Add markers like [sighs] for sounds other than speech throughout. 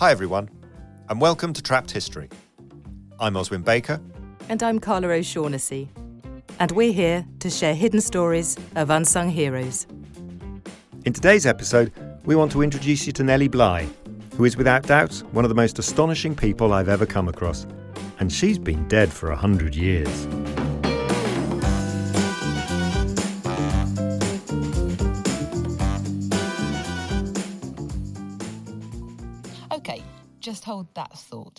Hi, everyone, and welcome to Trapped History. I'm Oswin Baker. And I'm Carla O'Shaughnessy. And we're here to share hidden stories of unsung heroes. In today's episode, we want to introduce you to Nellie Bly, who is without doubt one of the most astonishing people I've ever come across. And she's been dead for a hundred years. Hold that thought.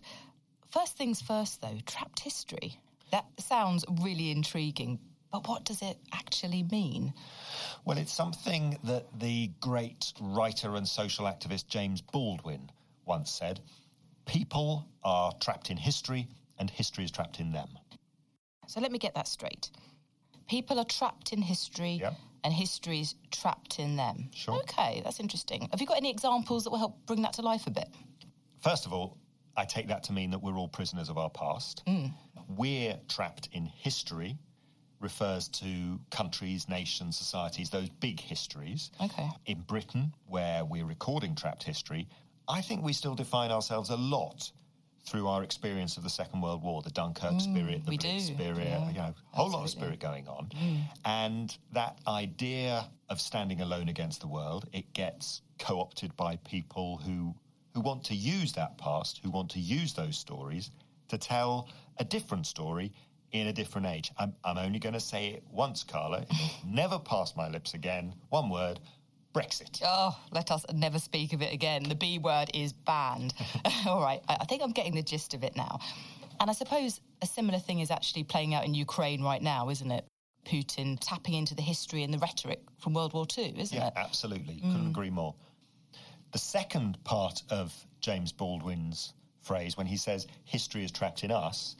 First things first, though, trapped history. That sounds really intriguing, but what does it actually mean? Well, it's something that the great writer and social activist James Baldwin once said People are trapped in history, and history is trapped in them. So let me get that straight. People are trapped in history, Yeah. and history is trapped in them. Sure. Okay, that's interesting. Have you got any examples that will help bring that to life a bit? First of all, I take that to mean that we're all prisoners of our past. Mm. We're trapped in history, refers to countries, nations, societies, those big histories. Okay. In Britain, where we're recording trapped history, I think we still define ourselves a lot through our experience of the Second World War, the Dunkirk mm, spirit, the we Blitz do, spirit, yeah, you know, a whole lot of spirit going on. Mm. And that idea of standing alone against the world, it gets co-opted by people who who want to use that past, who want to use those stories to tell a different story in a different age. I'm, I'm only going to say it once, Carla. It'll [sighs] never pass my lips again. One word, Brexit. Oh, let us never speak of it again. The B word is banned. [laughs] [laughs] All right, I I think I'm getting the gist of it now. And I suppose a similar thing is actually playing out in Ukraine right now, isn't it? Putin tapping into the history and the rhetoric from World War II, isn't Yeah, it? absolutely. Couldn't mm. agree more. The second part of James Baldwin's phrase, when he says history is trapped in us,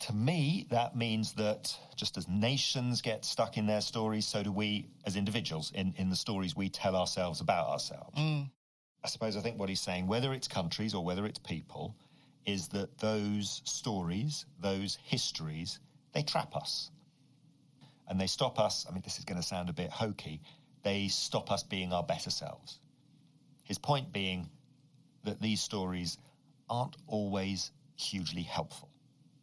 to me, that means that just as nations get stuck in their stories, so do we as individuals in, in the stories we tell ourselves about ourselves. Mm. I suppose I think what he's saying, whether it's countries or whether it's people, is that those stories, those histories, they trap us and they stop us. I mean, this is going to sound a bit hokey. They stop us being our better selves. His point being that these stories aren't always hugely helpful.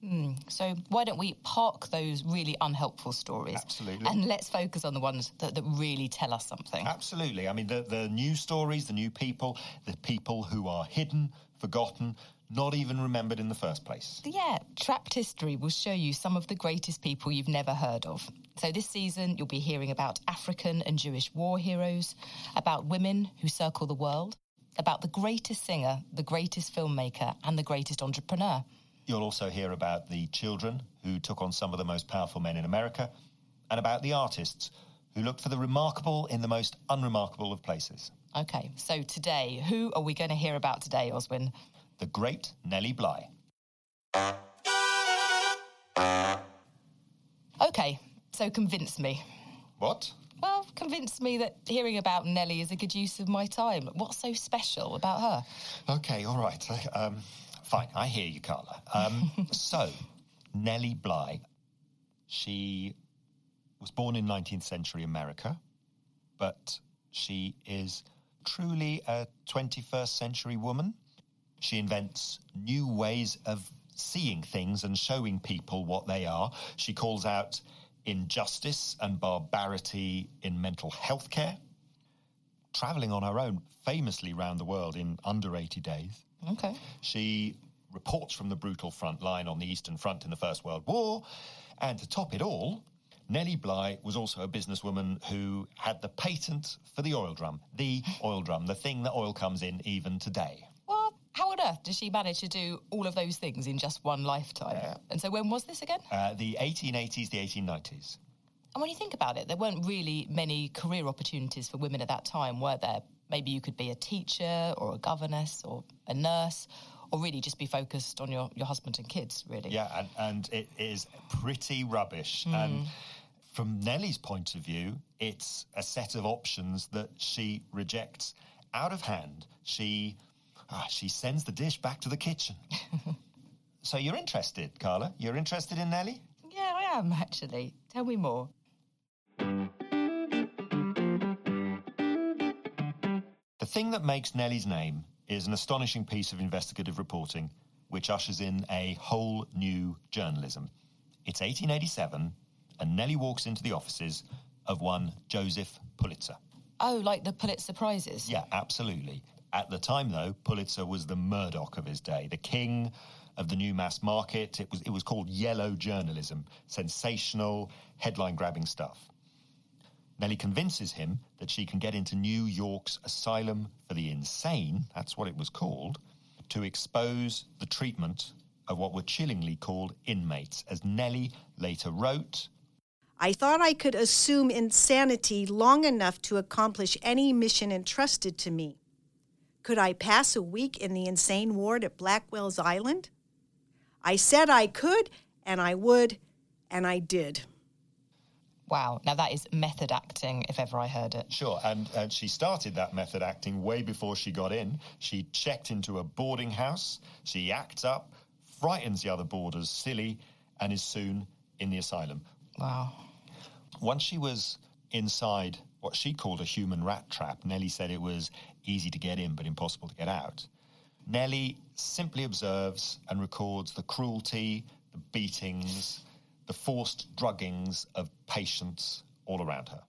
Hmm. So why don't we park those really unhelpful stories? Absolutely. And let's focus on the ones that, that really tell us something. Absolutely. I mean, the, the new stories, the new people, the people who are hidden, forgotten, not even remembered in the first place. Yeah, Trapped History will show you some of the greatest people you've never heard of. So, this season, you'll be hearing about African and Jewish war heroes, about women who circle the world, about the greatest singer, the greatest filmmaker, and the greatest entrepreneur. You'll also hear about the children who took on some of the most powerful men in America, and about the artists who looked for the remarkable in the most unremarkable of places. Okay, so today, who are we going to hear about today, Oswin? The great Nellie Bly. Okay, so convince me. What? Well, convince me that hearing about Nellie is a good use of my time. What's so special about her? Okay, all right. Um, fine, I hear you, Carla. Um, [laughs] so, Nellie Bly, she was born in 19th century America, but she is truly a 21st century woman. She invents new ways of seeing things and showing people what they are. She calls out injustice and barbarity in mental health care, traveling on her own famously round the world in under 80 days. Okay. She reports from the brutal front line on the Eastern Front in the First World War. And to top it all, Nellie Bly was also a businesswoman who had the patent for the oil drum. The oil drum, the thing that oil comes in even today. How on earth does she manage to do all of those things in just one lifetime? And so, when was this again? Uh, the 1880s, the 1890s. And when you think about it, there weren't really many career opportunities for women at that time, were there? Maybe you could be a teacher or a governess or a nurse, or really just be focused on your, your husband and kids, really. Yeah, and, and it is pretty rubbish. And from Nellie's point of view, it's a set of options that she rejects out of hand. She ah, she sends the dish back to the kitchen. [laughs] so you're interested, Carla? You're interested in Nellie? Yeah, I am actually. Tell me more. The thing that makes Nellie's name is an astonishing piece of investigative reporting which ushers in a whole new journalism. It's 1887, and Nellie walks into the offices of one Joseph Pulitzer. Oh, like the Pulitzer Prizes? Yeah, absolutely. At the time, though, Pulitzer was the Murdoch of his day, the king of the new mass market. It was, it was called yellow journalism, sensational, headline grabbing stuff. Nellie convinces him that she can get into New York's Asylum for the Insane, that's what it was called, to expose the treatment of what were chillingly called inmates. As Nellie later wrote, I thought I could assume insanity long enough to accomplish any mission entrusted to me. Could I pass a week in the insane ward at Blackwell's Island? I said I could, and I would, and I did. Wow, now that is method acting if ever I heard it. Sure, and, and she started that method acting way before she got in. She checked into a boarding house, she acts up, frightens the other boarders silly, and is soon in the asylum. Wow. Once she was inside what she called a human rat trap, Nellie said it was easy to get in but impossible to get out. Nellie simply observes and records the cruelty, the beatings, the forced druggings of patients all around her.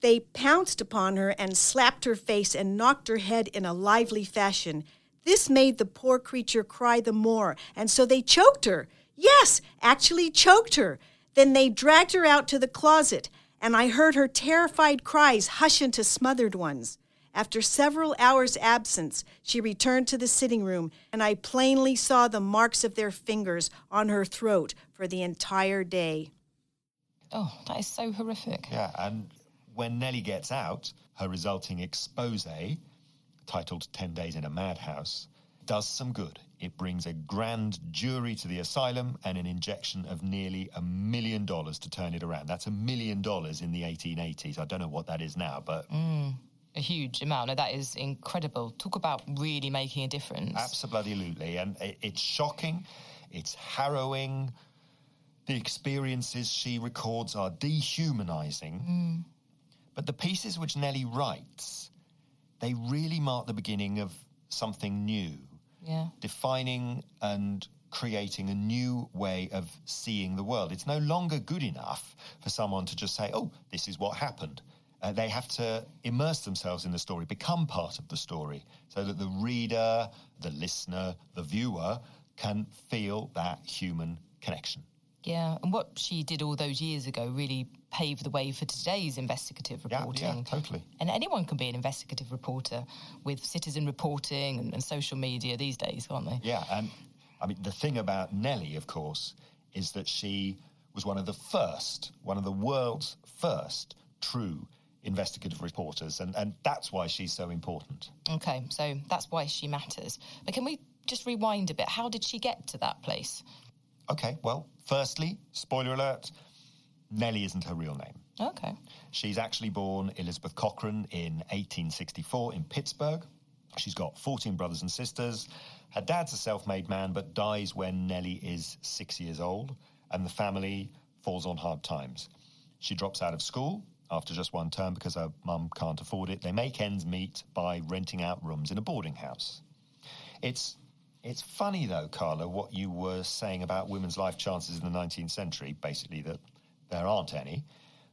They pounced upon her and slapped her face and knocked her head in a lively fashion. This made the poor creature cry the more, and so they choked her. Yes, actually choked her. Then they dragged her out to the closet, and I heard her terrified cries hush into smothered ones. After several hours' absence, she returned to the sitting room, and I plainly saw the marks of their fingers on her throat for the entire day. Oh, that is so horrific. Yeah, and when Nellie gets out, her resulting expose, titled 10 Days in a Madhouse, does some good. It brings a grand jury to the asylum and an injection of nearly a million dollars to turn it around. That's a million dollars in the 1880s. I don't know what that is now, but. Mm, a huge amount. No, that is incredible. Talk about really making a difference. Absolutely. And it's shocking, it's harrowing. The experiences she records are dehumanizing. Mm. But the pieces which Nellie writes, they really mark the beginning of something new. Yeah. Defining and creating a new way of seeing the world. It's no longer good enough for someone to just say, oh, this is what happened. Uh, they have to immerse themselves in the story, become part of the story, so that the reader, the listener, the viewer can feel that human connection. Yeah, and what she did all those years ago really paved the way for today's investigative reporting. Yeah, yeah totally. And anyone can be an investigative reporter with citizen reporting and, and social media these days, can't they? Yeah, and I mean, the thing about Nellie, of course, is that she was one of the first, one of the world's first true investigative reporters, and, and that's why she's so important. Okay, so that's why she matters. But can we just rewind a bit? How did she get to that place? Okay, well, firstly, spoiler alert, Nellie isn't her real name. Okay. She's actually born Elizabeth Cochran in 1864 in Pittsburgh. She's got 14 brothers and sisters. Her dad's a self made man, but dies when Nellie is six years old, and the family falls on hard times. She drops out of school after just one term because her mum can't afford it. They make ends meet by renting out rooms in a boarding house. It's it's funny, though, Carla, what you were saying about women's life chances in the 19th century, basically, that there aren't any,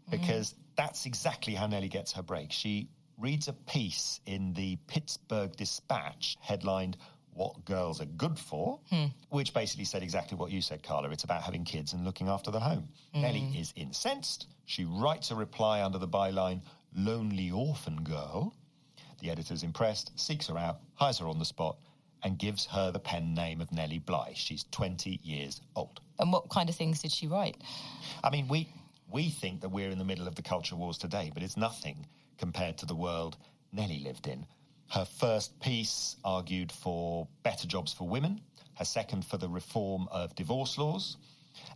because mm. that's exactly how Nellie gets her break. She reads a piece in the Pittsburgh Dispatch headlined, What Girls Are Good For, hmm. which basically said exactly what you said, Carla. It's about having kids and looking after the home. Mm. Nellie is incensed. She writes a reply under the byline, Lonely Orphan Girl. The editor's impressed, seeks her out, hires her on the spot, and gives her the pen name of Nellie Bly. She's 20 years old. And what kind of things did she write? I mean, we we think that we're in the middle of the culture wars today, but it's nothing compared to the world Nellie lived in. Her first piece argued for better jobs for women, her second for the reform of divorce laws,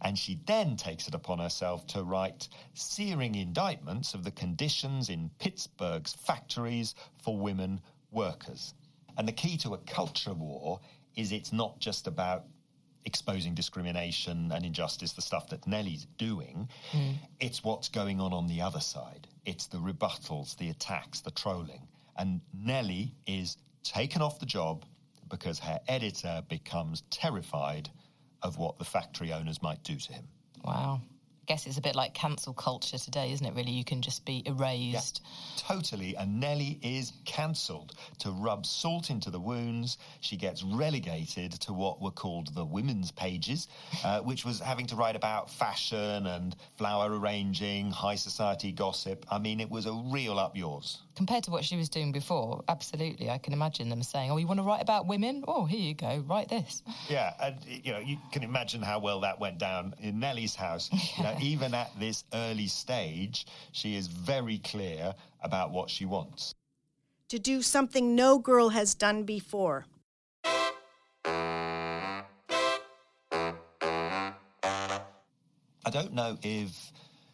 and she then takes it upon herself to write searing indictments of the conditions in Pittsburgh's factories for women workers. And the key to a culture war is it's not just about exposing discrimination and injustice, the stuff that Nellie's doing. Mm. It's what's going on on the other side. It's the rebuttals, the attacks, the trolling. And Nellie is taken off the job because her editor becomes terrified of what the factory owners might do to him. Wow. I guess it's a bit like cancel culture today, isn't it, really? You can just be erased. Yeah, totally. And Nellie is cancelled. To rub salt into the wounds, she gets relegated to what were called the women's pages, uh, which was having to write about fashion and flower arranging, high society gossip. I mean, it was a real up yours compared to what she was doing before, absolutely, I can imagine them saying, "Oh, you want to write about women? Oh, here you go, write this." Yeah, and you know, you can imagine how well that went down in Nellie's house. [laughs] You know, even at this early stage, she is very clear about what she wants. To do something no girl has done before. I don't know if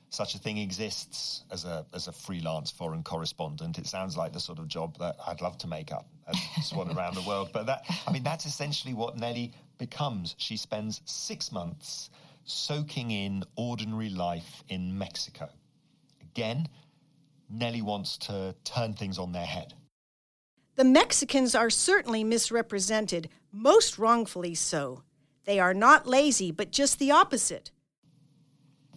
such a thing exists as a as a freelance foreign correspondent. It sounds like the sort of job that I'd love to make up and swan around the world. But that I mean that's essentially what Nellie becomes. She spends six months soaking in ordinary life in Mexico. Again, Nellie wants to turn things on their head. The Mexicans are certainly misrepresented, most wrongfully so. They are not lazy, but just the opposite.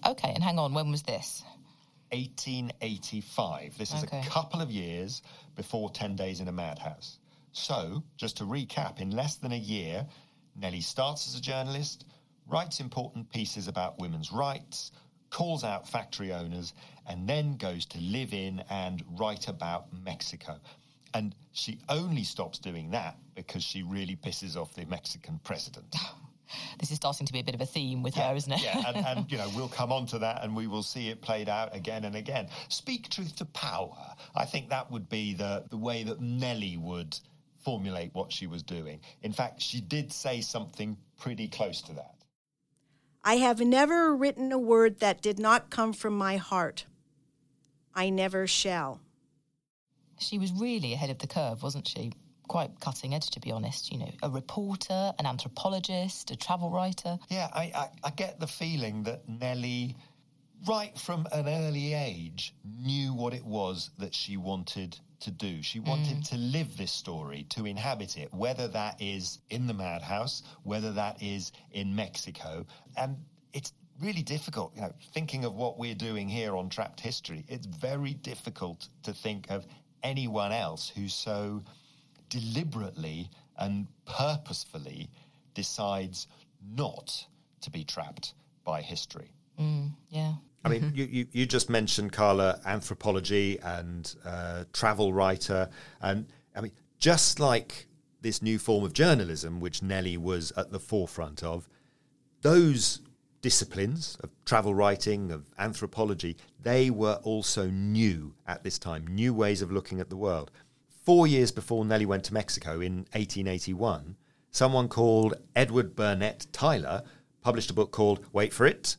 Okay, and hang on, when was this? 1885. This is okay. a couple of years before 10 Days in a Madhouse. So, just to recap, in less than a year, Nellie starts as a journalist, writes important pieces about women's rights, calls out factory owners, and then goes to live in and write about Mexico. And she only stops doing that because she really pisses off the Mexican president. [laughs] this is starting to be a bit of a theme with yeah, her, isn't it? yeah, and, and, [laughs] you know we'll come on to that, and we will see it played out again and again. Speak truth to power. I think that would be the the way that Nellie would formulate what she was doing. In fact, she did say something pretty close to that. I have never written a word that did not come from my heart. I never shall. She was really ahead of the curve, wasn't she? quite cutting edge, to be honest. You know, a reporter, an anthropologist, a travel writer. Yeah, I, I, I get the feeling that Nellie, right from an early age, knew what it was that she wanted to do. She wanted mm. to live this story, to inhabit it, whether that is in the madhouse, whether that is in Mexico. And it's really difficult, you know, thinking of what we're doing here on Trapped History. It's very difficult to think of anyone else who so deliberately and purposefully decides not to be trapped by history. Mm, yeah. I mean, you, you, you, just mentioned, Carla, anthropology and uh, travel writer. And I mean, just like this new form of journalism, which Nellie was at the forefront of, those disciplines of travel writing, of anthropology, they were also new at this time, new ways of looking at the world four years before Nellie went to Mexico in 1881, someone called Edward Burnett Tylor published a book called, wait for it,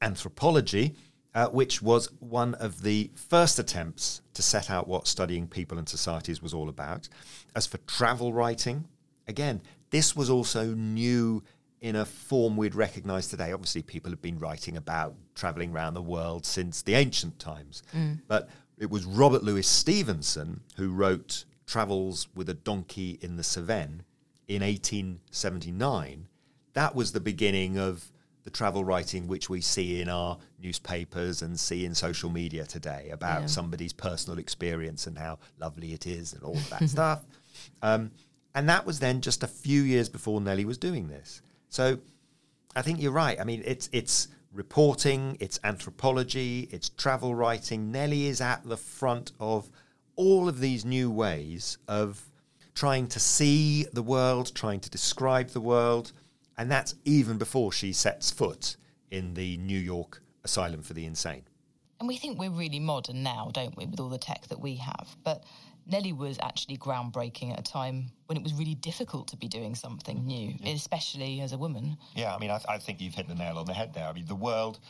Anthropology, uh, which was one of the first attempts to set out what studying people and societies was all about. As for travel writing, again, this was also new in a form we'd recognize today. Obviously, people have been writing about traveling around the world since the ancient times. Mm. But it was Robert Louis Stevenson who wrote Travels with a Donkey in the Cevennes in 1879. That was the beginning of the travel writing which we see in our newspapers and see in social media today about yeah. somebody's personal experience and how lovely it is and all of that [laughs] stuff. Um, and that was then just a few years before Nellie was doing this. So I think you're right. I mean, it's it's reporting, it's anthropology, it's travel writing. Nellie is at the front of all of these new ways of trying to see the world, trying to describe the world, and that's even before she sets foot in the New York Asylum for the Insane. And we think we're really modern now, don't we, with all the tech that we have. But Nellie was actually groundbreaking at a time when it was really difficult to be doing something new, especially as a woman. Yeah, I mean, I, I think you've hit the nail on the head there. I mean, the world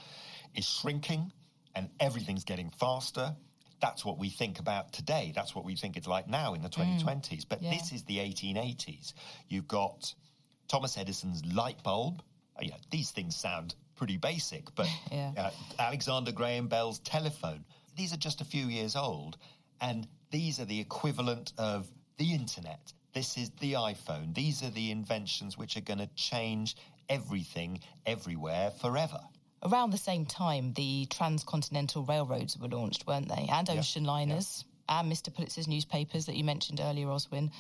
is shrinking and everything's getting faster. That's what we think about today. That's what we think it's like now in the 2020s. Mm. But yeah. this is the 1880s. You've got Thomas Edison's light bulb. Oh, yeah, these things sound pretty basic, but [laughs] yeah. uh, Alexander Graham Bell's telephone. These are just a few years old, and these are the equivalent of the internet. This is the iPhone. These are the inventions which are going to change everything, everywhere, forever. Around the same time, the transcontinental railroads were launched, weren't they? And ocean liners, and Mr. Pulitzer's newspapers that you mentioned earlier, Oswin.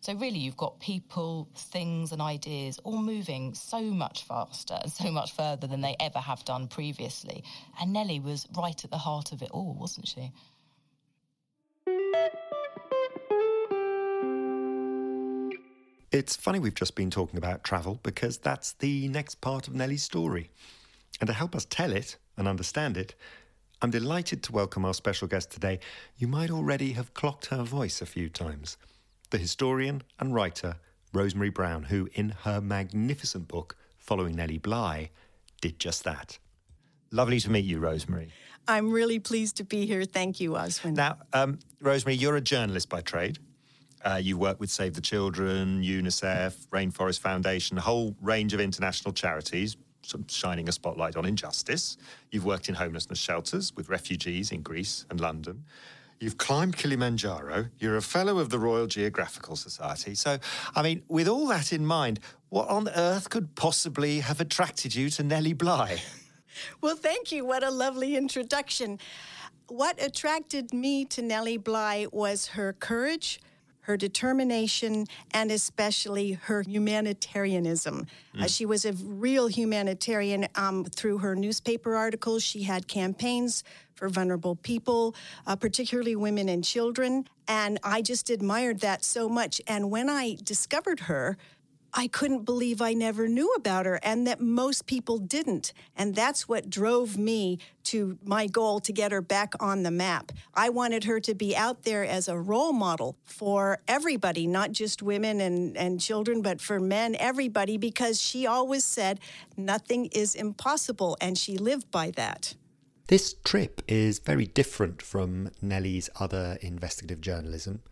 So, really, you've got people, things, and ideas all moving so much faster and so much further than they ever have done previously. And Nellie was right at the heart of it all, wasn't she? It's funny we've just been talking about travel because that's the next part of Nellie's story. And to help us tell it and understand it, I'm delighted to welcome our special guest today. You might already have clocked her voice a few times. The historian and writer, Rosemary Brown, who, in her magnificent book, Following Nellie Bly, did just that. Lovely to meet you, Rosemary. I'm really pleased to be here. Thank you, Oswin. Now, um, Rosemary, you're a journalist by trade. Uh, you work with Save the Children, UNICEF, Rainforest Foundation, a whole range of international charities, sort of shining a spotlight on injustice. You've worked in homelessness shelters with refugees in Greece and London. You've climbed Kilimanjaro. You're a fellow of the Royal Geographical Society. So, I mean, with all that in mind, what on earth could possibly have attracted you to Nellie Bly? [laughs] Well, thank you. What a lovely introduction. What attracted me to Nellie Bly was her courage, her determination, and especially her humanitarianism. Uh, Mm. she was a real humanitarian um, through her newspaper articles. She had campaigns for vulnerable people, uh, particularly women and children. And I just admired that so much. And when I discovered her, I couldn't believe I never knew about her and that most people didn't. And that's what drove me to my goal to get her back on the map. I wanted her to be out there as a role model for everybody, not just women and, and children, but for men, everybody, because she always said nothing is impossible. And she lived by that. This trip is very different from Nellie's other investigative journalism.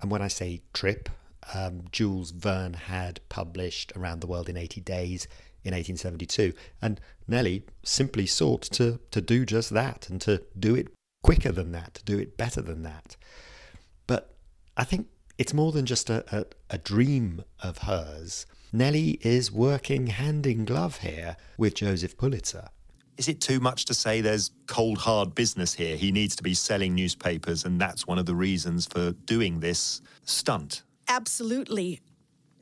And when I say trip, um, Jules Verne had published Around the World in 80 Days in 1872. And Nellie simply sought to, to do just that and to do it quicker than that, to do it better than that. But I think it's more than just a, a, a dream of hers. Nellie is working hand in glove here with Joseph Pulitzer. Is it too much to say there's cold, hard business here? He needs to be selling newspapers, and that's one of the reasons for doing this stunt. Absolutely.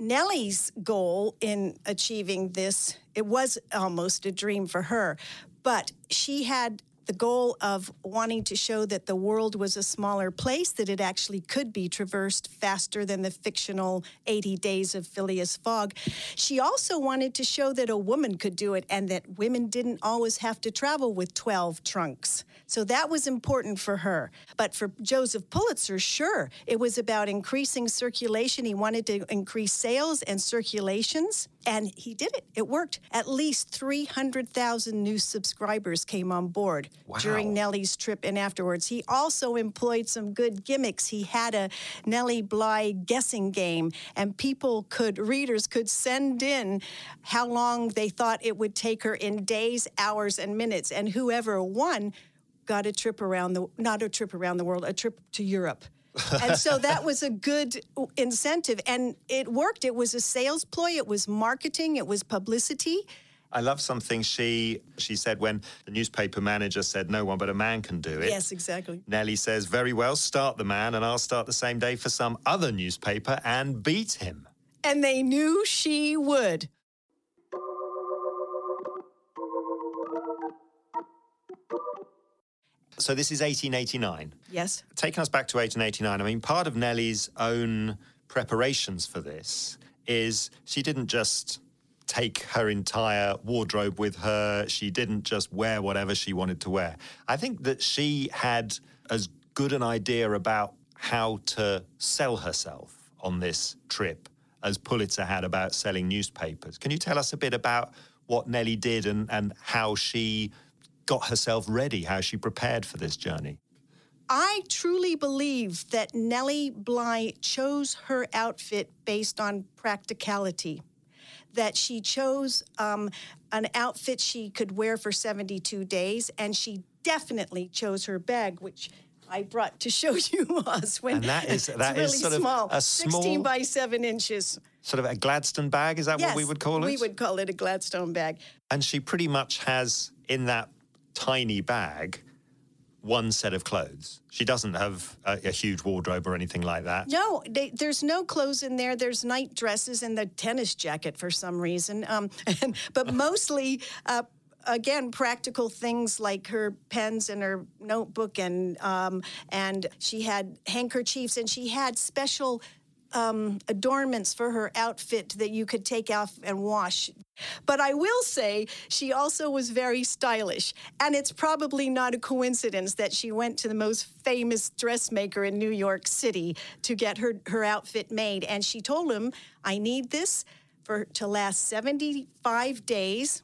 Nellie's goal in achieving this, it was almost a dream for her, but she had the goal of wanting to show that the world was a smaller place, that it actually could be traversed faster than the fictional 80 days of Phileas Fogg. She also wanted to show that a woman could do it and that women didn't always have to travel with 12 trunks. So that was important for her. But for Joseph Pulitzer, sure, it was about increasing circulation. He wanted to increase sales and circulations, and he did it. It worked. At least 300,000 new subscribers came on board during Nellie's trip and afterwards. He also employed some good gimmicks. He had a Nellie Bly guessing game, and people could, readers could send in how long they thought it would take her in days, hours, and minutes. And whoever won got a trip around the not a trip around the world, a trip to Europe. And so that was a good incentive and it worked. It was a sales ploy, it was marketing, it was publicity. I love something she she said when the newspaper manager said no one but a man can do it. Yes, exactly. Nellie says, Very well, start the man, and I'll start the same day for some other newspaper and beat him. And they knew she would. So this is 1889. Yes. Taking us back to 1889, I mean, part of Nellie's own preparations for this is she didn't just take her entire wardrobe with her. She didn't just wear whatever she wanted to wear. I think that she had as good an idea about how to sell herself on this trip as Pulitzer had about selling newspapers. Can you tell us a bit about what Nellie did and, and how she got herself ready, how she prepared for this journey? I truly believe that Nellie Bly chose her outfit based on practicality. That she chose um, an outfit she could wear for 72 days, and she definitely chose her bag, which I brought to show [laughs] you Oswin. And that is- that is really sort of small, a 16 by 7 inches. Sort of a Gladstone bag, is that yes, what we would call it? We would call it a Gladstone bag. And she pretty much has in that tiny bag one set of clothes. She doesn't have a, a huge wardrobe or anything like that. No, they, there's no clothes in there. There's night dresses and the tennis jacket for some reason. Um, [laughs] but mostly, uh, again, practical things like her pens and her notebook, and um, and she had handkerchiefs, and she had special um, adornments for her outfit that you could take off and wash. But I will say she also was very stylish. And it's probably not a coincidence that she went to the most famous dressmaker in New York City to get her, her outfit made. And she told him, I need this for to last 75 days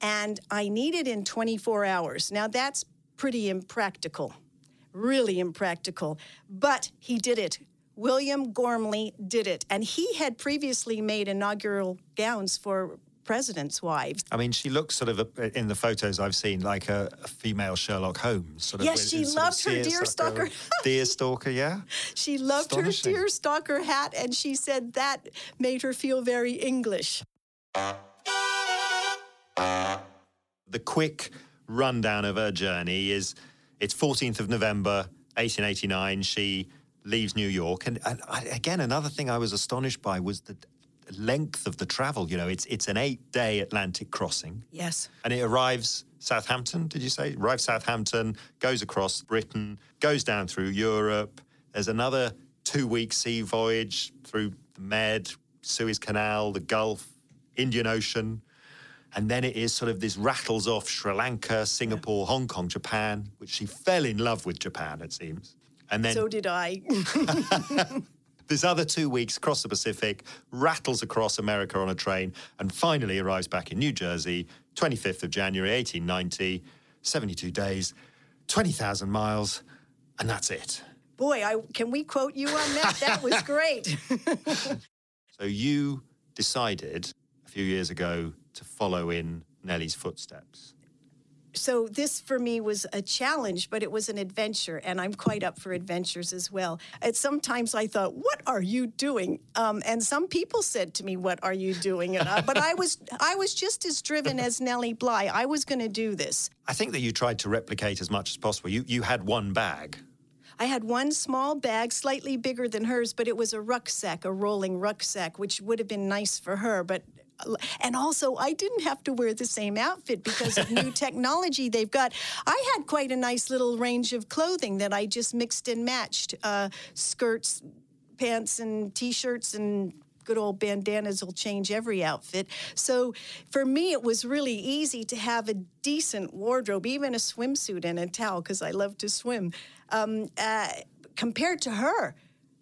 and I need it in 24 hours. Now that's pretty impractical, really impractical. But he did it. William Ghormley did it. And he had previously made inaugural gowns for presidents' wives. I mean, she looks sort of a, in the photos I've seen like a, a female Sherlock Holmes. Sort of Yes, she loved her deerstalker. Deerstalker, [laughs] yeah. She loved her Astonishing. deer stalker hat, and she said that made her feel very English. The quick rundown of her journey is it's 14th of November, 1889. She leaves New York. And, and I, again, another thing I was astonished by was the length of the travel. You know, it's, it's an eight day Atlantic crossing. Yes. And it arrives Southampton, did you say? Arrives Southampton, goes across Britain, goes down through Europe. There's another two week sea voyage through the Med, Suez Canal, the Gulf, Indian Ocean. And then it is sort of this rattles off Sri Lanka, Singapore, Hong Kong, Japan, which she fell in love with Japan, it seems. And then So did I. [laughs] this other two weeks across the Pacific, rattles across America on a train, and finally arrives back in New Jersey, 25th of January, 1890, 72 days, 20,000 miles, and that's it. Boy, I, can we quote you on that? That was [laughs] great. [laughs] So you decided a few years ago to follow in Nellie's footsteps. So this for me was a challenge, but it was an adventure, and I'm quite up for adventures as well. And sometimes I thought, "What are you doing?" Um, and some people said to me, "What are you doing?" I, but I was I was just as driven as Nellie Bly. I was going to do this. I think that you tried to replicate as much as possible. You, you had one bag. I had one small bag, slightly bigger than hers, but it was a rucksack, a rolling rucksack, which would have been nice for her. But and also, I didn't have to wear the same outfit because of new [laughs] technology they've got. I had quite a nice little range of clothing that I just mixed and matched uh, skirts, pants, and t shirts, and good old bandanas will change every outfit. So for me, it was really easy to have a decent wardrobe, even a swimsuit and a towel, because I love to swim. Um, uh, compared to her,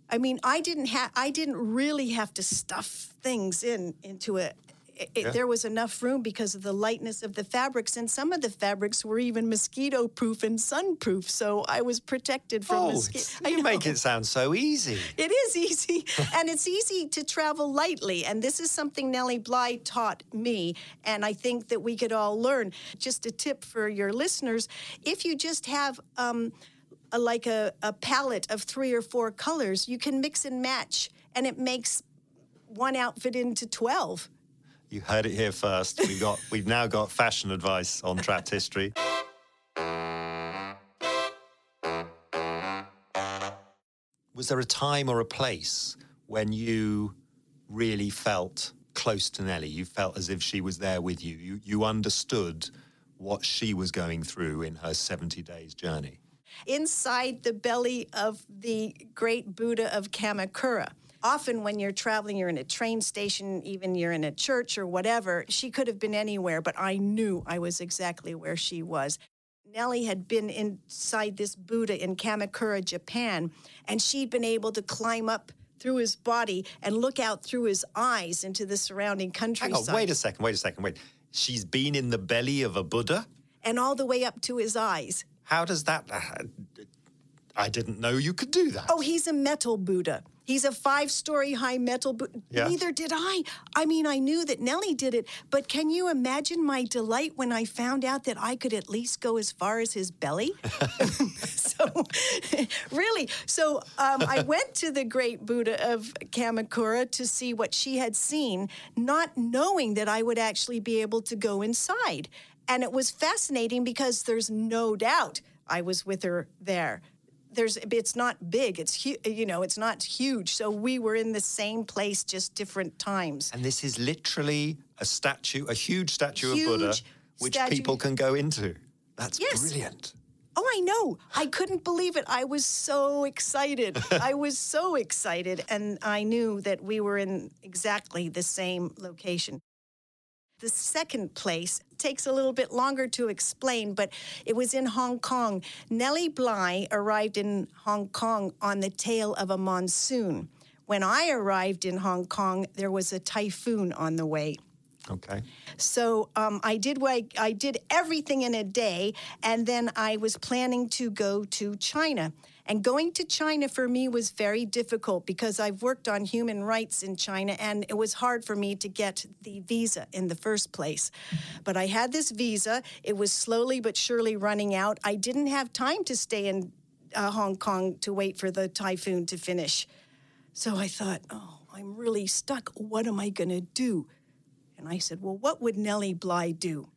I mean, I didn't have, I didn't really have to stuff things in into a. It, it- There was enough room because of the lightness of the fabrics, and some of the fabrics were even mosquito proof and sun proof. So I was protected from Oh, mosquitoes. you make it sound so easy. It is easy, [laughs] and it's easy to travel lightly. And this is something Nellie Bly taught me, and I think that we could all learn. Just a tip for your listeners: if you just have um, a, like a, a palette of three or four colors, you can mix and match, and it makes one outfit into twelve. You heard it here first. We got, [laughs] we've now got fashion advice on Trapped History. Was there a time or a place when you really felt close to Nellie? You felt as if she was there with you. You, you understood what she was going through in her 70 days journey. inside the belly of the great Buddha of Kamakura. Often, when you're traveling, you're in a train station, even you're in a church or whatever. She could have been anywhere, but I knew I was exactly where she was. Nellie had been inside this Buddha in Kamakura, Japan, and she'd been able to climb up through his body and look out through his eyes into the surrounding Hang countryside. on, wait a second, wait a second, wait. She's been in the belly of a Buddha? and all the way up to his eyes. How does that. Uh, I didn't know you could do that. Oh, he's a metal Buddha. He's a five story high metal. Yeah. Neither did I. I mean, I knew that Nellie did it, but can you imagine my delight when I found out that I could at least go as far as his belly? [laughs] [laughs] so, really, so um, I went to the great Buddha of Kamakura to see what she had seen, not knowing that I would actually be able to go inside. And it was fascinating because there's no doubt I was with her there. There's, it's not big. It's hu- you know, it's not huge. So we were in the same place, just different times. And this is literally a statue, a huge statue of Buddha, which statue. people can go into. That's Yes. brilliant. Oh, I know. I couldn't believe it. I was so excited. [laughs] I was so excited. And I knew that we were in exactly the same location. The second place takes a little bit longer to explain, but it was in Hong Kong. Nellie Bly arrived in Hong Kong on the tail of a monsoon. When I arrived in Hong Kong, there was a typhoon on the way. Okay. So um, I did what I, I did everything in a day, and then I was planning to go to China. And going to China for me was very difficult because I've worked on human rights in China, and it was hard for me to get the visa in the first place. But I had this visa; it was slowly but surely running out. I didn't have time to stay in uh, Hong Kong to wait for the typhoon to finish. So I thought, oh, I'm really stuck. What am I going to do? And I said, Well, what would Nellie Bly do?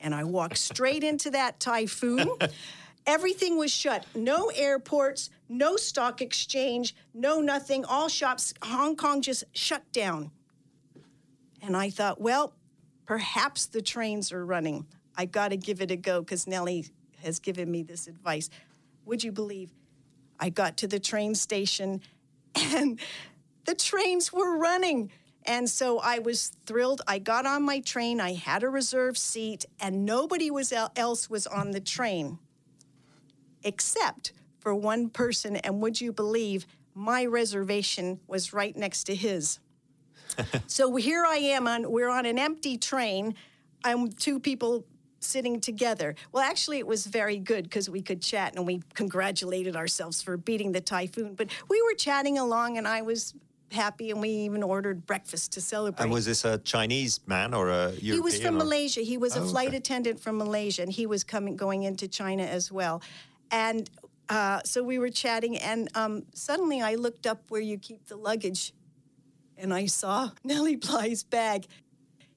And I walked straight into that typhoon. [laughs] Everything was shut. No airports, no stock exchange, no nothing. All shops, Hong Kong just shut down. And I thought, well, perhaps the trains are running. I got to give it a go because Nellie has given me this advice. Would you believe I got to the train station [laughs] and the trains were running? And so I was thrilled. I got on my train. I had a reserved seat, and nobody was el- else was on the train except for one person. And would you believe my reservation was right next to his? [laughs] so here I am on we're on an empty train. I'm two people sitting together. Well, actually it was very good because we could chat and we congratulated ourselves for beating the typhoon. But we were chatting along and I was happy and we even ordered breakfast to celebrate. And was this a Chinese man or a European? He was from or- Malaysia. He was a Oh, flight okay. attendant from Malaysia, and he was coming going into China as well. And uh, so we were chatting, and um, suddenly I looked up where you keep the luggage, and I saw [laughs] Nellie Bly's bag.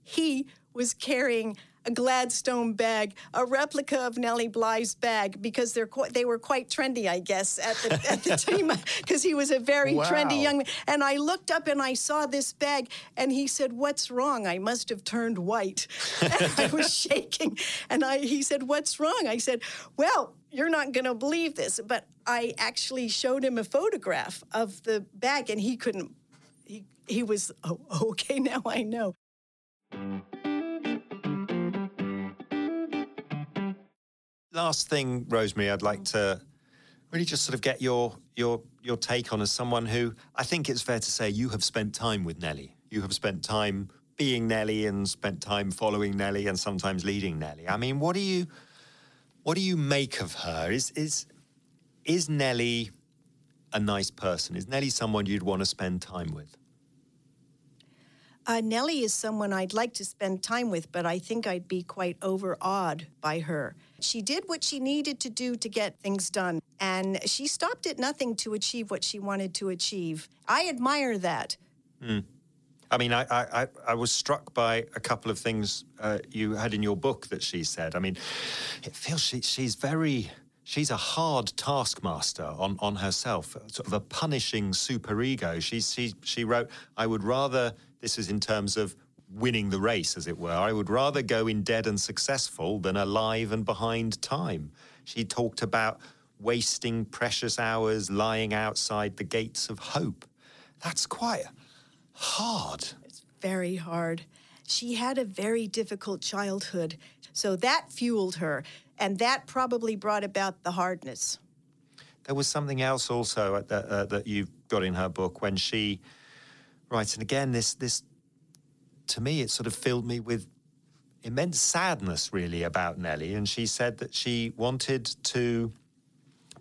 He was carrying a Gladstone bag, a replica of Nellie Bly's bag, because they're quite, they were quite trendy, I guess, at the, at the [laughs] time, because he was a very trendy young man. And I looked up and I saw this bag, and he said, "What's wrong? I must have turned white." [laughs] I was [laughs] shaking, and I he said, "What's wrong?" I said, "Well." You're not going to believe this, but I actually showed him a photograph of the bag, and he couldn't. He he was oh okay now I know. Last thing, Rosemary, I'd like to really just sort of get your your your take on as someone who I think it's fair to say you have spent time with Nellie. You have spent time being Nellie and spent time following Nellie and sometimes leading Nellie. I mean, what do you what do you make of her? Is is is Nellie a nice person? Is Nellie someone you'd want to spend time with? Uh, Nellie is someone I'd like to spend time with, but I think I'd be quite overawed by her. She did what she needed to do to get things done, and she stopped at nothing to achieve what she wanted to achieve. I admire that. I mean, I, I, I- I was struck by a couple of things uh, you had in your book that she said. I mean, it feels she, she's very, she's a hard taskmaster on, on herself, sort of a punishing superego. She, she, she wrote, I would rather, this is in terms of winning the race, as it were, I would rather go in dead and successful than alive and behind time. She talked about wasting precious hours lying outside the gates of hope. That's quite hard. It's very hard. She had a very difficult childhood, so that fueled her, and that probably brought about the hardness. There was something else also at the, uh, that you've got in her book when she writes, and again, this this to me it sort of filled me with immense sadness, really, about Nellie. And she said that she wanted to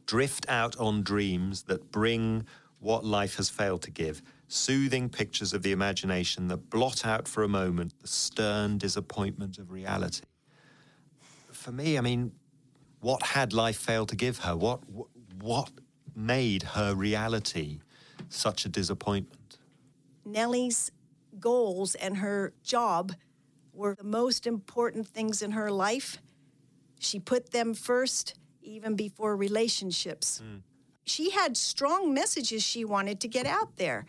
drift out on dreams that bring what life has failed to give. Soothing pictures of the imagination that blot out for a moment the stern disappointment of reality. For me, I mean, what had life failed to give her? What, what made her reality such a disappointment? Nellie's goals and her job were the most important things in her life. She put them first, even before relationships. Mm. She had strong messages she wanted to get out there.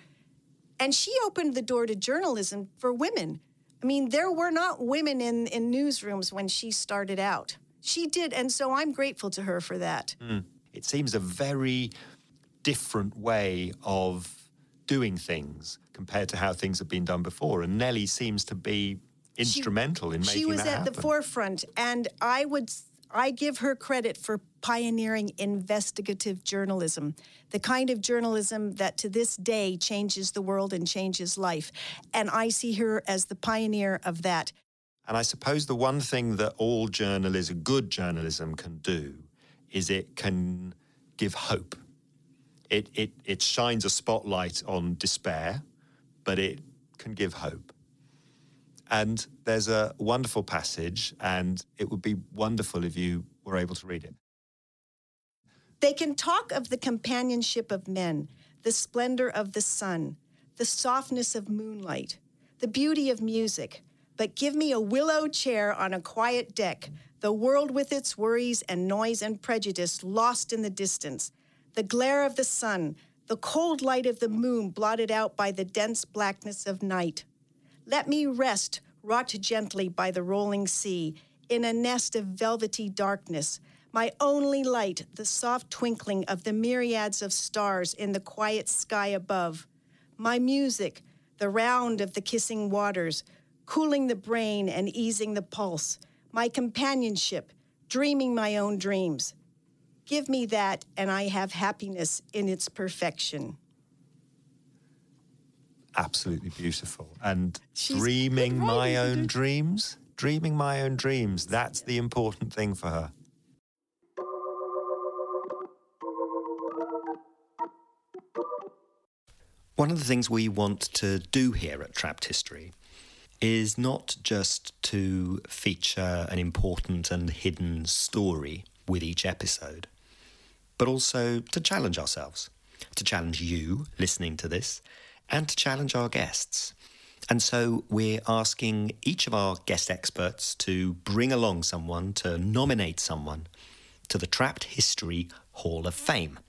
And she opened the door to journalism for women. I mean, there were not women in, in newsrooms when she started out. She did, and so I'm grateful to her for that. Mm. It seems a very different way of doing things compared to how things have been done before. And Nellie seems to be instrumental she, in making She was at happen. the forefront, and I would I give her credit for pioneering investigative journalism, the kind of journalism that to this day changes the world and changes life. And I see her as the pioneer of that. And I suppose the one thing that all journalism, good journalism, can do is it can give hope. It, it, it shines a spotlight on despair, but it can give hope. And there's a wonderful passage, and it would be wonderful if you were able to read it. They can talk of the companionship of men, the splendor of the sun, the softness of moonlight, the beauty of music, but give me a willow chair on a quiet deck, the world with its worries and noise and prejudice lost in the distance, the glare of the sun, the cold light of the moon blotted out by the dense blackness of night. Let me rest, rocked gently by the rolling sea, in a nest of velvety darkness. My only light, the soft twinkling of the myriads of stars in the quiet sky above. My music, the round of the kissing waters, cooling the brain and easing the pulse. My companionship, dreaming my own dreams. Give me that, and I have happiness in its perfection. Absolutely beautiful. And She's dreaming my own dreams, dreaming my own dreams, that's the important thing for her. One of the things we want to do here at Trapped History is not just to feature an important and hidden story with each episode, but also to challenge ourselves, to challenge you listening to this, and to challenge our guests. And so we're asking each of our guest experts to bring along someone, to nominate someone to the Trapped History Hall of Fame.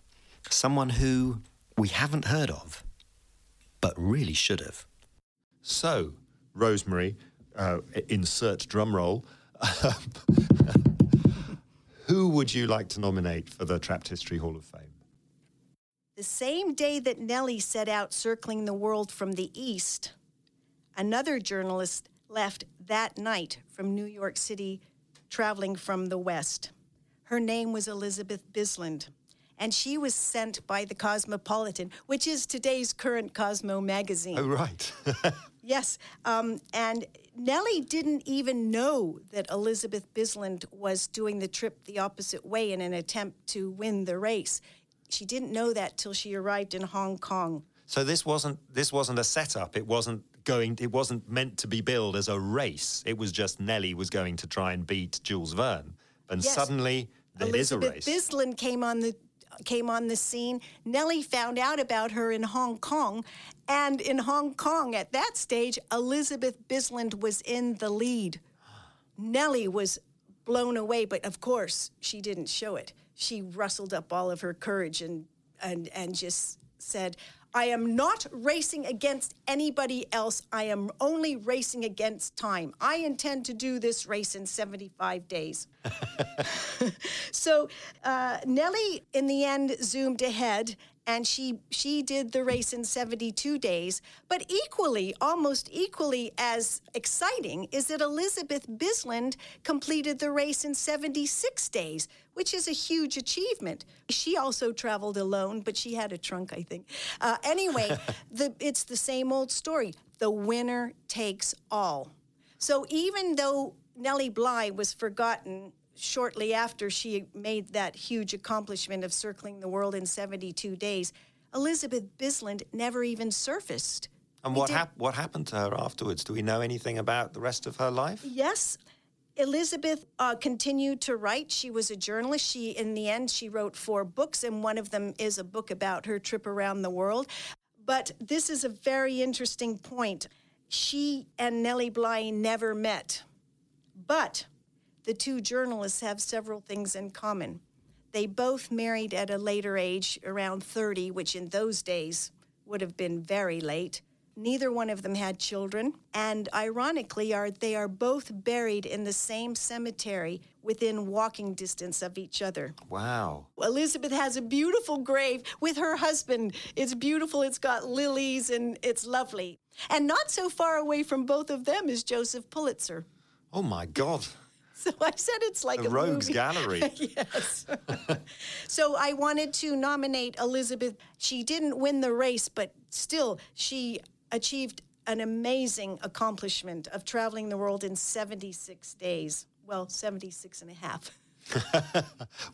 Someone who we haven't heard of, but really should have. So, Rosemary, uh, insert drum roll. [laughs] who would you like to nominate for the Trapped History Hall of Fame? The same day that Nellie set out circling the world from the east, another journalist left that night from New York City, traveling from the west. Her name was Elizabeth Bisland, and she was sent by the Cosmopolitan, which is today's current Cosmo magazine. Oh, right. [laughs] yes. Um, and Nellie didn't even know that Elizabeth Bisland was doing the trip the opposite way in an attempt to win the race. She didn't know that till she arrived in Hong Kong. So this wasn't this wasn't a setup. It wasn't going. It wasn't meant to be billed as a race. It was just Nellie was going to try and beat Jules Verne, and yes. suddenly there Elizabeth is a race. Bisland came on the came on the scene. Nellie found out about her in Hong Kong, and in Hong Kong at that stage, Elizabeth Bisland was in the lead. Nellie was blown away, but of course she didn't show it she rustled up all of her courage and and and just said, I am not racing against anybody else. I am only racing against time. I intend to do this race in 75 days. [laughs] so uh, Nellie, in the end, zoomed ahead and she she did the race in 72 days. But equally almost equally as exciting is that elizabeth bisland completed the race in 76 days which is a huge achievement. She also traveled alone but she had a trunk i think. Uh, anyway [laughs] the, it's the same old story. The winner takes all. So even though nellie bly was forgotten shortly after she made that huge accomplishment of circling the world in 72 days, Elizabeth Bisland never even surfaced. And what, hap- what happened to her afterwards? Do we know anything about the rest of her life? Yes. Elizabeth uh, continued to write. She was a journalist. She, in the end, she wrote four books, and one of them is a book about her trip around the world. But this is a very interesting point. She and Nellie Bly never met, but the two journalists have several things in common. They both married at a later age, around 30, which in those days would have been very late. Neither one of them had children, and ironically, are they are both buried in the same cemetery within walking distance of each other. Wow. Elizabeth has a beautiful grave with her husband. It's beautiful, it's got lilies, and it's lovely. And not so far away from both of them is Joseph Pulitzer. Oh my God. [laughs] So I said it's like A a, rogues movie. gallery. [laughs] yes. [laughs] so I wanted to nominate Elizabeth. She didn't win the race, but still, she achieved an amazing accomplishment of traveling the world in 76 days. Well, 76 and a half.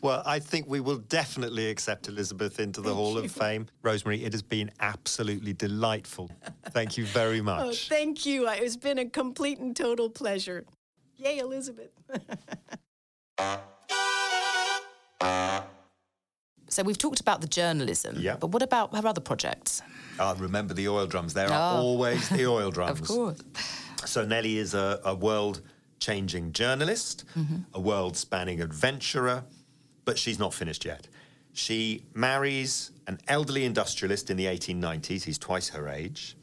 Well, I think we will definitely accept Elizabeth into the Hall of Fame. Rosemary, it has been absolutely delightful. Thank you very much. Oh, much. thank you. It's been a complete and total pleasure. Yay, Elizabeth. [laughs] So we've talked about the journalism, Yeah. but what about her other projects? Ah, remember the oil drums. There are Oh. always the [laughs] oil drums. Of course. So Nellie is a, a world changing journalist, a world spanning adventurer, but she's not finished yet. She marries an elderly industrialist in the 1890s, he's twice her age,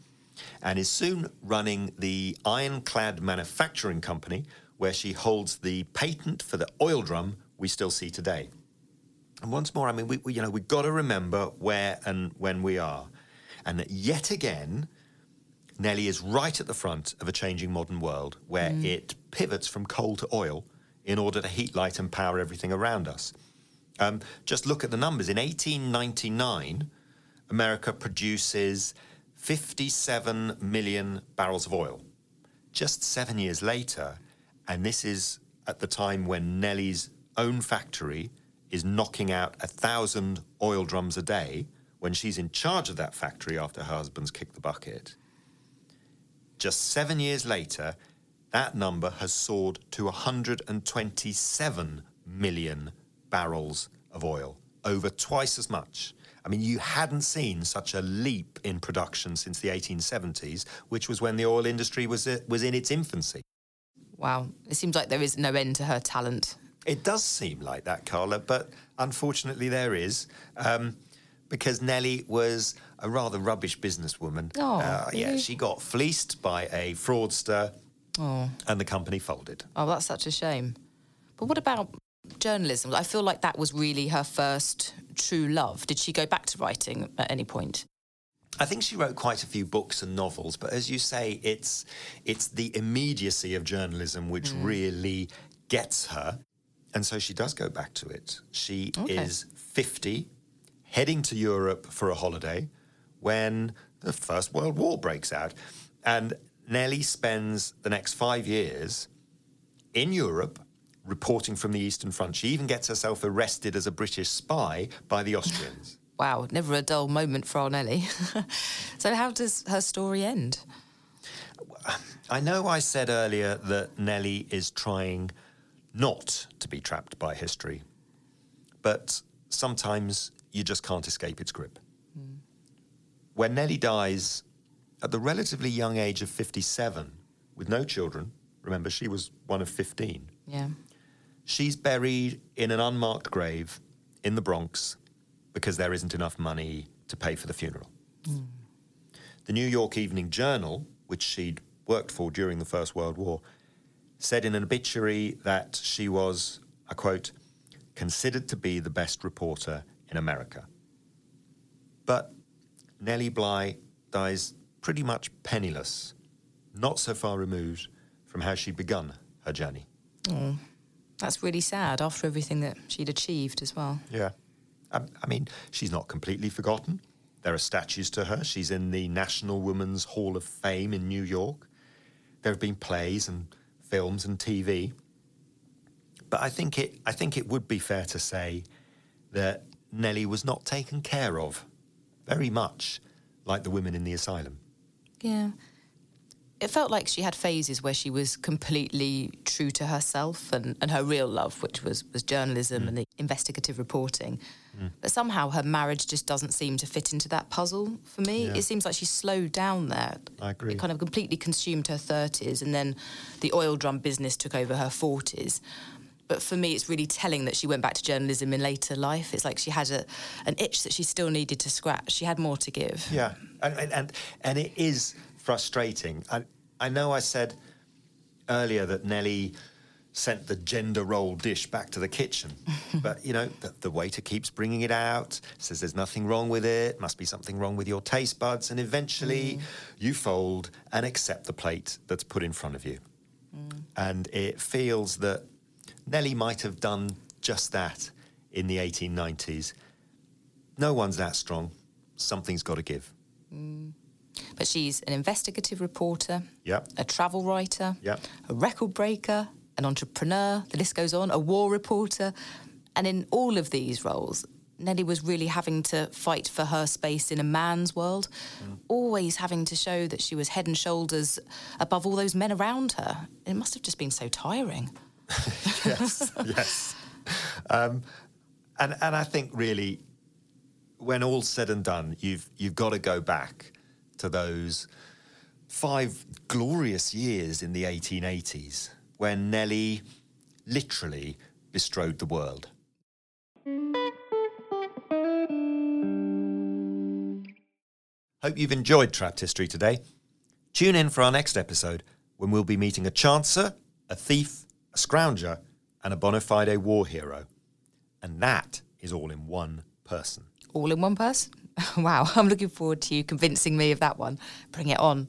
and is soon running the ironclad manufacturing company where she holds the patent for the oil drum we still see today. And once more, I mean, we, we you know we've got to remember where and when we are, and that yet again, Nellie is right at the front of a changing modern world where it pivots from coal to oil in order to heat, light, and power everything around us. Um, just look at the numbers. In 1899, America produces 57 million barrels of oil. Just seven years later, and this is at the time when Nellie's own factory is knocking out a thousand oil drums a day, when she's in charge of that factory after her husband's kicked the bucket. Just seven years later, that number has soared to 127 million barrels of oil, over twice as much. I mean, you hadn't seen such a leap in production since the 1870s, which was when the oil industry was, uh, was in its infancy. Wow. It seems like there is no end to her talent. It does seem like that, Carla, but unfortunately there is. Um, because Nellie was a rather rubbish businesswoman. Oh, Uh, yeah, she got fleeced by a fraudster Oh. and the company folded. Oh, that's such a shame. But what about journalism? I feel like that was really her first true love. Did she go back to writing at any point? I think she wrote quite a few books and novels, but as you say, it's it's the immediacy of journalism which mm. really gets her. And so she does go back to it. She Okay. is 50, heading to Europe for a holiday when the First World War breaks out. And Nellie spends the next five years in Europe reporting from the Eastern Front. She even gets herself arrested as a British spy by the Austrians. Wow, never a dull moment for our Nellie. [laughs] so, how does her story end? I know I said earlier that Nellie is trying not to be trapped by history, but sometimes you just can't escape its grip. Hmm. When Nellie dies at the relatively young age of 57, with no children, remember she was one of 15, Yeah. she's buried in an unmarked grave in the Bronx because there isn't enough money to pay for the funeral. Hmm. The New York Evening Journal, which she'd worked for during the First World War, said in an obituary that she was, I quote, considered to be the best reporter in America. But Nellie Bly dies pretty much penniless, not so far removed from how she'd begun her journey. Oh, that's really sad after everything that she'd achieved as well. Yeah. I, mean, she's not completely forgotten. There are statues to her. She's in the National Women's Hall of Fame in New York. There have been plays and films and TV. But I think it I think it would be fair to say that Nellie was not taken care of very much like the women in the asylum. Yeah. It felt like she had phases where she was completely true to herself and, and her real love, which was, was journalism mm. and the investigative reporting. Mm. But somehow her marriage just doesn't seem to fit into that puzzle for me. Yeah. It seems like she slowed down there. I agree. It kind of completely consumed her 30s, and then the oil drum business took over her 40s. But for me, it's really telling that she went back to journalism in later life. It's like she had a, an itch that she still needed to scratch. She had more to give. Yeah, and and and, and it is frustrating. I I know I said earlier that Nellie sent the gender role dish back to the kitchen, [laughs] but you know the, the waiter keeps bringing it out, says there's nothing wrong with it, must be something wrong with your taste buds, and eventually mm. you fold and accept the plate that's put in front of you, mm. and it feels that Nellie might have done just that in the 1890s. No one's that strong. Something's got to give. Mm. But she's an investigative reporter, Yep. a travel writer, Yep. a record breaker, an entrepreneur, the list goes on, a war reporter. And in all of these roles, Nellie was really having to fight for her space in a man's world, always having to show that she was head and shoulders above all those men around her. It must have just been so tiring. [laughs] yes, yes. Um, and and I think really, when all's said and done, you've you've got to go back those five glorious years in the 1880s when Nellie literally bestrode the world. Hope you've enjoyed Trapped History today. Tune in for our next episode when we'll be meeting a chancer, a thief, a scrounger, and a bona fide war hero. And that is all in one person. All in one person? [laughs] wow, [laughs] I'm looking forward to you convincing me of that one. Bring it on.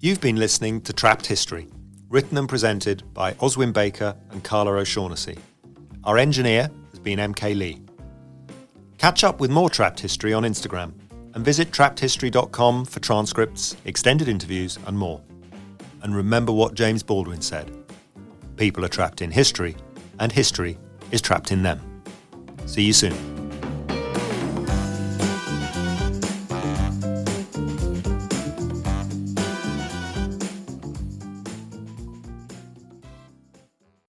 You've been listening to Trapped History, written and presented by Oswin Baker and Carla O'Shaughnessy. Our engineer has been MK Lee. Catch up with more Trapped History on Instagram and visit trappedhistory.com for transcripts, extended interviews, and more. And remember what James Baldwin said people are trapped in history, and history is trapped in them. See you soon.